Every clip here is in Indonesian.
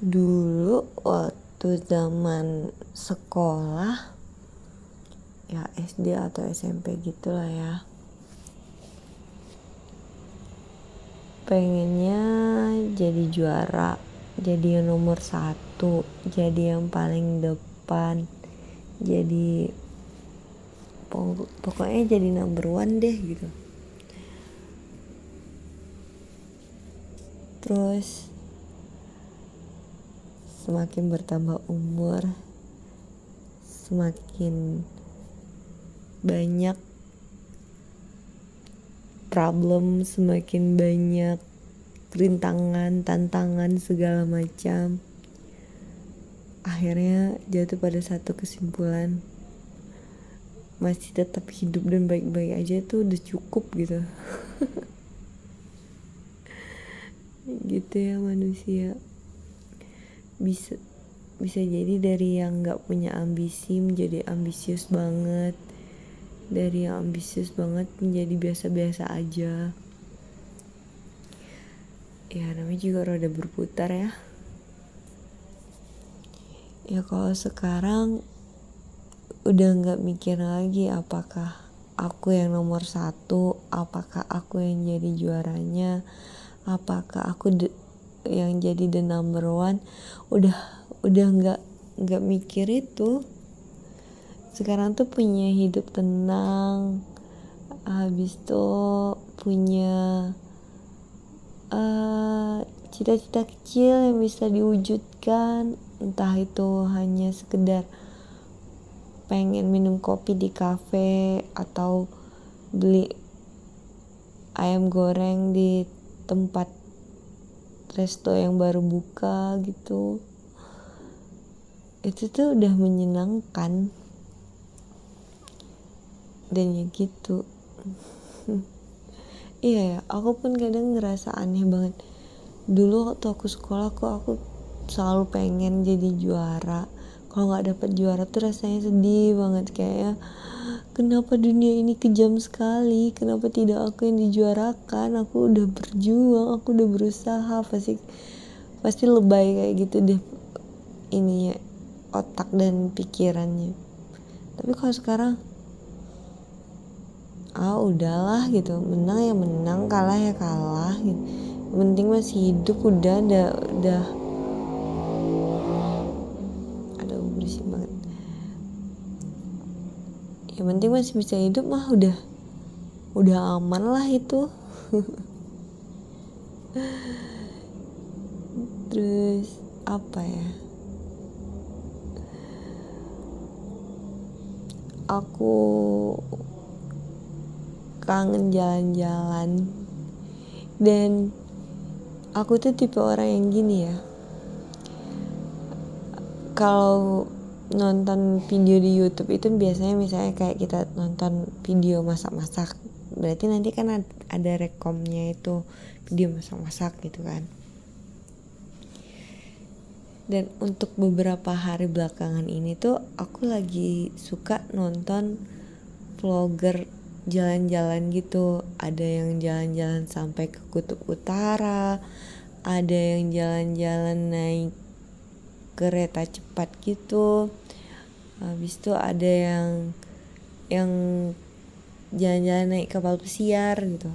dulu waktu zaman sekolah ya SD atau SMP gitulah ya. Pengennya jadi juara jadi yang nomor satu jadi yang paling depan jadi pokoknya jadi number one deh gitu. Terus semakin bertambah umur semakin banyak problem semakin banyak rintangan tantangan segala macam. Akhirnya jatuh pada satu kesimpulan masih tetap hidup dan baik-baik aja tuh udah cukup gitu. Gitu ya manusia bisa bisa jadi dari yang nggak punya ambisi menjadi ambisius banget. Dari yang ambisius banget menjadi biasa-biasa aja. Ya namanya juga roda berputar ya. Ya kalau sekarang udah nggak mikir lagi apakah aku yang nomor satu apakah aku yang jadi juaranya apakah aku yang jadi the number one udah udah nggak nggak mikir itu. Sekarang tuh punya hidup tenang habis itu punya cita cita-cita kecil yang bisa diwujudkan. Entah itu hanya sekedar pengen minum kopi di kafe atau beli ayam goreng di tempat resto yang baru buka gitu. Itu tuh udah menyenangkan. Dan ya gitu. Iya ya aku pun kadang ngerasa aneh banget. Dulu waktu aku sekolah kok aku selalu pengen jadi juara. Kalau nggak dapet juara tuh rasanya sedih banget kayak kenapa dunia ini kejam sekali? Kenapa tidak aku yang dijuarakan? Aku udah berjuang aku udah berusaha. Pasti pasti lebay kayak gitu deh ini ya otak dan pikirannya. Tapi kalau sekarang ah udahlah gitu. Menang ya menang kalah ya kalah gitu. Penting masih hidup udah udah udah yang penting masih bisa hidup mah udah udah aman lah itu. Terus apa ya? Aku kangen jalan-jalan. Dan aku tuh tipe orang yang gini ya. Kalau nonton video di YouTube itu biasanya misalnya kayak kita nonton video masak-masak berarti nanti kan ada rekomnya itu video masak-masak gitu kan. Dan untuk beberapa hari belakangan ini tuh aku lagi suka nonton vlogger jalan-jalan gitu. Ada yang jalan-jalan sampai ke kutub utara ada yang jalan-jalan naik kereta cepat gitu. Habis itu ada yang yang jalan-jalan naik kapal pesiar gitu.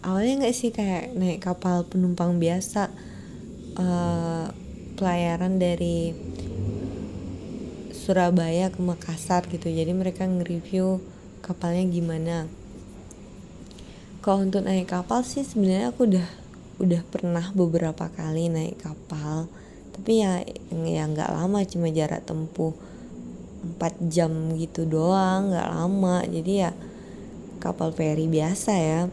Awalnya nggak sih kayak naik kapal penumpang biasa uh, pelayaran dari Surabaya ke Makassar gitu. Jadi mereka nge-review kapalnya gimana. Kalau untuk naik kapal sih sebenarnya aku udah udah pernah beberapa kali naik kapal tapi ya ya nggak lama cuma jarak tempuh 4 jam gitu doang nggak lama. Jadi ya kapal feri biasa ya.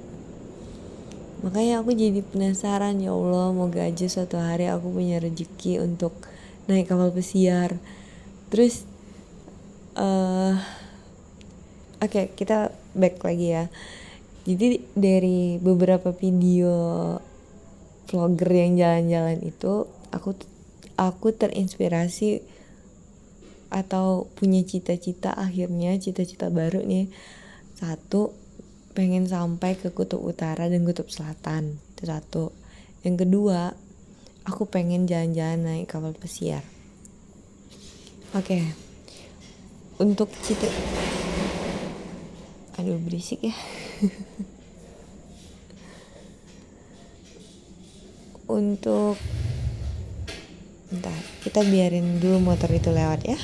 Makanya aku jadi penasaran ya Allah moga aja suatu hari aku punya rezeki untuk naik kapal pesiar. Terus uh, oke okay, kita back lagi ya. Jadi dari beberapa video vlogger yang jalan-jalan itu aku aku terinspirasi atau punya cita-cita akhirnya cita-cita baru nih. Satu pengen sampai ke kutub utara dan kutub selatan. Itu satu. Yang kedua aku pengen jalan-jalan naik kapal pesiar. Oke. Okay. untuk cita aduh berisik ya. Untuk Bentar, kita biarin dulu motor itu lewat ya.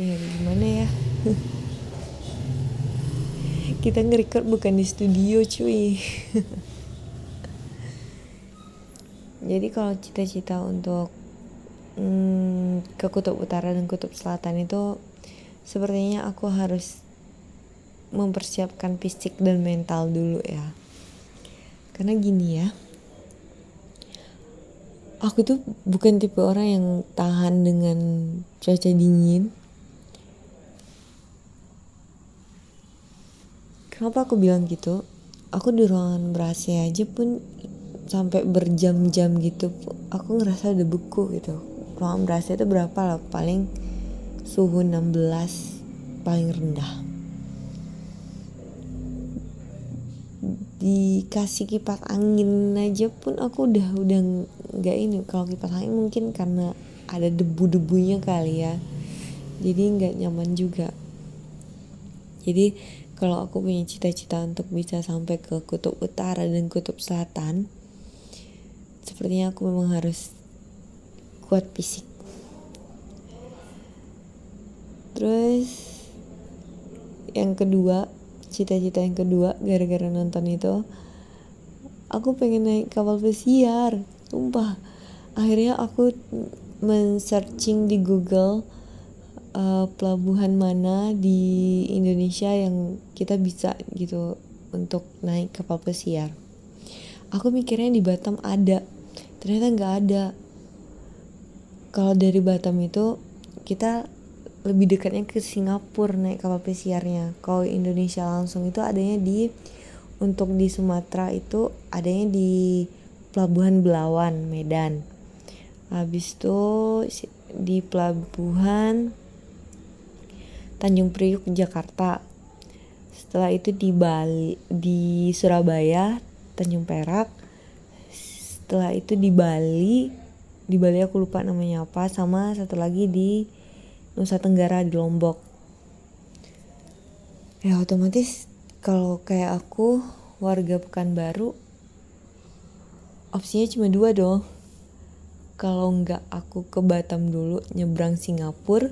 Ya gimana ya? kita nge-record bukan di studio cuy. Jadi kalau cita-cita untuk hmm, ke kutub utara dan kutub selatan itu sepertinya aku harus mempersiapkan fisik dan mental dulu ya. Karena gini ya aku tuh bukan tipe orang yang tahan dengan cuaca dingin. Kenapa aku bilang gitu? Aku di ruangan ber AC aja pun sampai berjam-jam gitu aku ngerasa udah beku gitu. Ruangan ber AC itu berapa lah? Paling suhu 16 paling rendah dikasih kipas angin aja pun aku udah udah nggak ini. Kalau kipas angin mungkin karena ada debu-debunya kali ya. Jadi nggak nyaman juga. Jadi kalau aku punya cita-cita untuk bisa sampai ke kutub utara dan kutub selatan sepertinya aku memang harus kuat fisik. Terus yang kedua cita-cita yang kedua gara-gara nonton itu. Aku pengen naik kapal pesiar sumpah. Akhirnya aku men-searching di Google uh, pelabuhan mana di Indonesia yang kita bisa gitu untuk naik kapal pesiar. Aku mikirnya di Batam ada ternyata nggak ada. Kalau dari Batam itu kita lebih dekatnya ke Singapura naik kapal pesiarnya. Kalau Indonesia langsung itu adanya di untuk di Sumatera itu adanya di Pelabuhan Belawan Medan. Habis itu di Pelabuhan Tanjung Priuk Jakarta. Setelah itu di Bali di Surabaya Tanjung Perak. Setelah itu di Bali di Bali aku lupa namanya apa sama satu lagi di Nusa Tenggara di Lombok. Ya otomatis kalau kayak aku warga Pekanbaru opsinya cuma dua dong. Kalau nggak aku ke Batam dulu nyebrang Singapura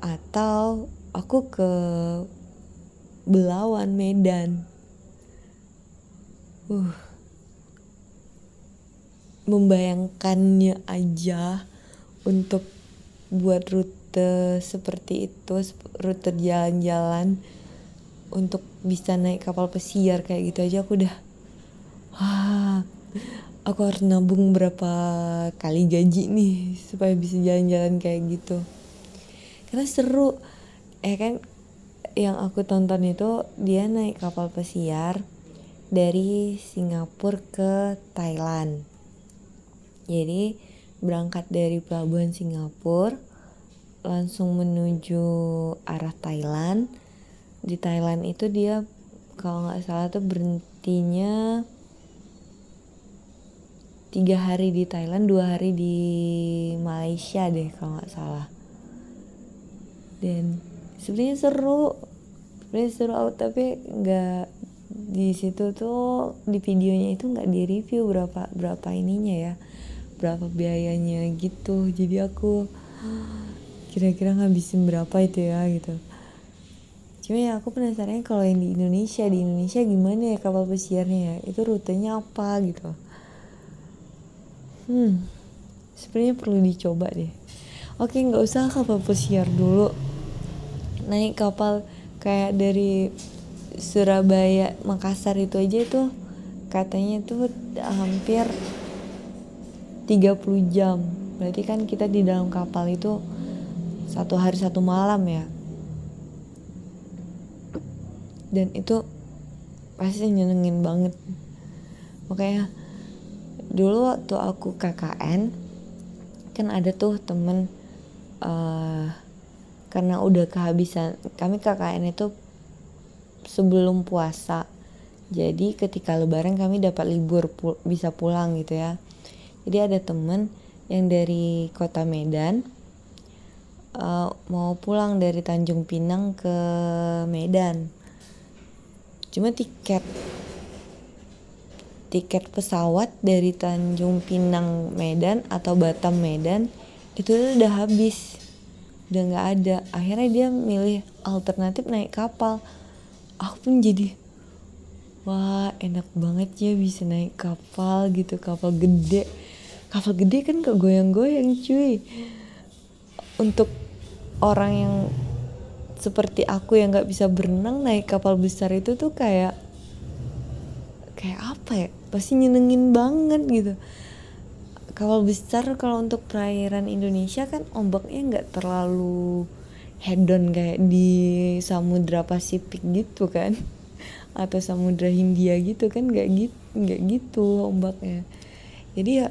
atau aku ke Belawan Medan. Uh membayangkannya aja untuk buat rute rute seperti itu rute jalan-jalan untuk bisa naik kapal pesiar kayak gitu aja aku udah wah aku harus nabung berapa kali gaji nih supaya bisa jalan-jalan kayak gitu. Karena seru eh kan? Yang aku tonton itu dia naik kapal pesiar dari Singapura ke Thailand. Jadi berangkat dari pelabuhan Singapura langsung menuju arah Thailand. Di Thailand itu dia kalau nggak salah tuh berhentinya tiga hari di Thailand dua hari di Malaysia deh kalau nggak salah. Dan sebenarnya seru sebenarnya seru tapi nggak di situ tuh di videonya itu nggak di review berapa berapa ininya ya berapa biayanya gitu. Jadi aku kira-kira ngabisin berapa itu ya gitu. Cuma ya aku penasaran kalau yang di Indonesia di Indonesia gimana ya kapal pesiarnya ya? Itu rutenya apa gitu. Hmm sebenarnya perlu dicoba deh. Oke nggak usah kapal pesiar dulu. Naik kapal kayak dari Surabaya Makassar itu aja itu katanya tuh hampir 30 jam. Berarti kan kita di dalam kapal itu satu hari satu malam ya. Dan itu pasti nyenengin banget. Makanya dulu waktu aku KKN kan ada tuh temen uh, karena udah kehabisan kami KKN itu sebelum puasa. Jadi ketika lebaran kami dapat libur pu bisa pulang gitu ya. Jadi ada temen yang dari kota Medan uh, mau pulang dari Tanjung Pinang ke Medan. Cuma tiket tiket pesawat dari Tanjung Pinang Medan atau Batam Medan itu udah habis. Udah nggak ada. Akhirnya dia milih alternatif naik kapal. Aku pun jadi wah enak banget ya bisa naik kapal gitu kapal gede. Kapal gede kan kegoyang-goyang cuy. Untuk orang yang seperti aku yang nggak bisa berenang naik kapal besar itu tuh kayak kayak apa ya? Pasti nyenengin banget gitu. Kapal besar kalau untuk perairan Indonesia kan ombaknya nggak terlalu hedon kayak di Samudra Pasifik gitu kan. Atau Samudra Hindia gitu kan nggak gitu nggak gitu ombaknya. Jadi ya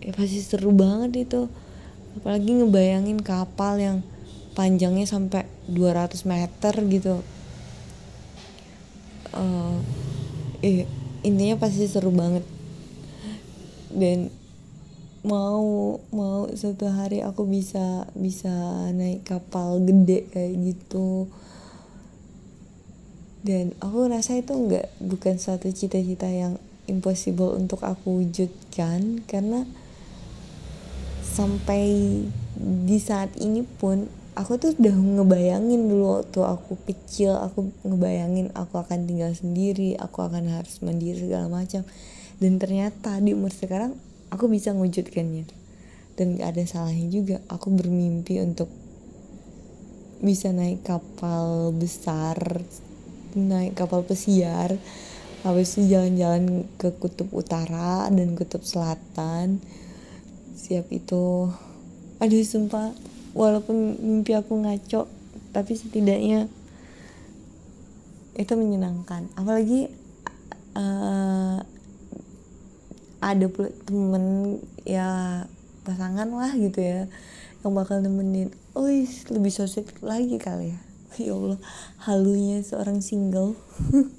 ya pasti seru banget itu. Apalagi ngebayangin kapal yang panjangnya sampai 200 meter gitu. Uh, eh intinya pasti seru banget. Dan mau mau suatu hari aku bisa bisa naik kapal gede kayak gitu. Dan aku rasa itu nggak bukan suatu cita-cita yang impossible untuk aku wujudkan. Karena sampai di saat ini pun aku tuh udah ngebayangin dulu waktu aku kecil aku ngebayangin aku akan tinggal sendiri aku akan harus mandiri segala macam. Dan ternyata di umur sekarang aku bisa mewujudkannya. Dan gak ada salahnya juga aku bermimpi untuk bisa naik kapal besar naik kapal pesiar habis itu jalan-jalan ke kutub utara dan kutub selatan. Siap itu. Aduh sumpah walaupun mimpi aku ngaco tapi setidaknya itu menyenangkan. Apalagi uh, ada temen ya pasangan lah gitu ya yang bakal nemenin oh lebih sosial lagi kali ya. Ya Allah halunya seorang single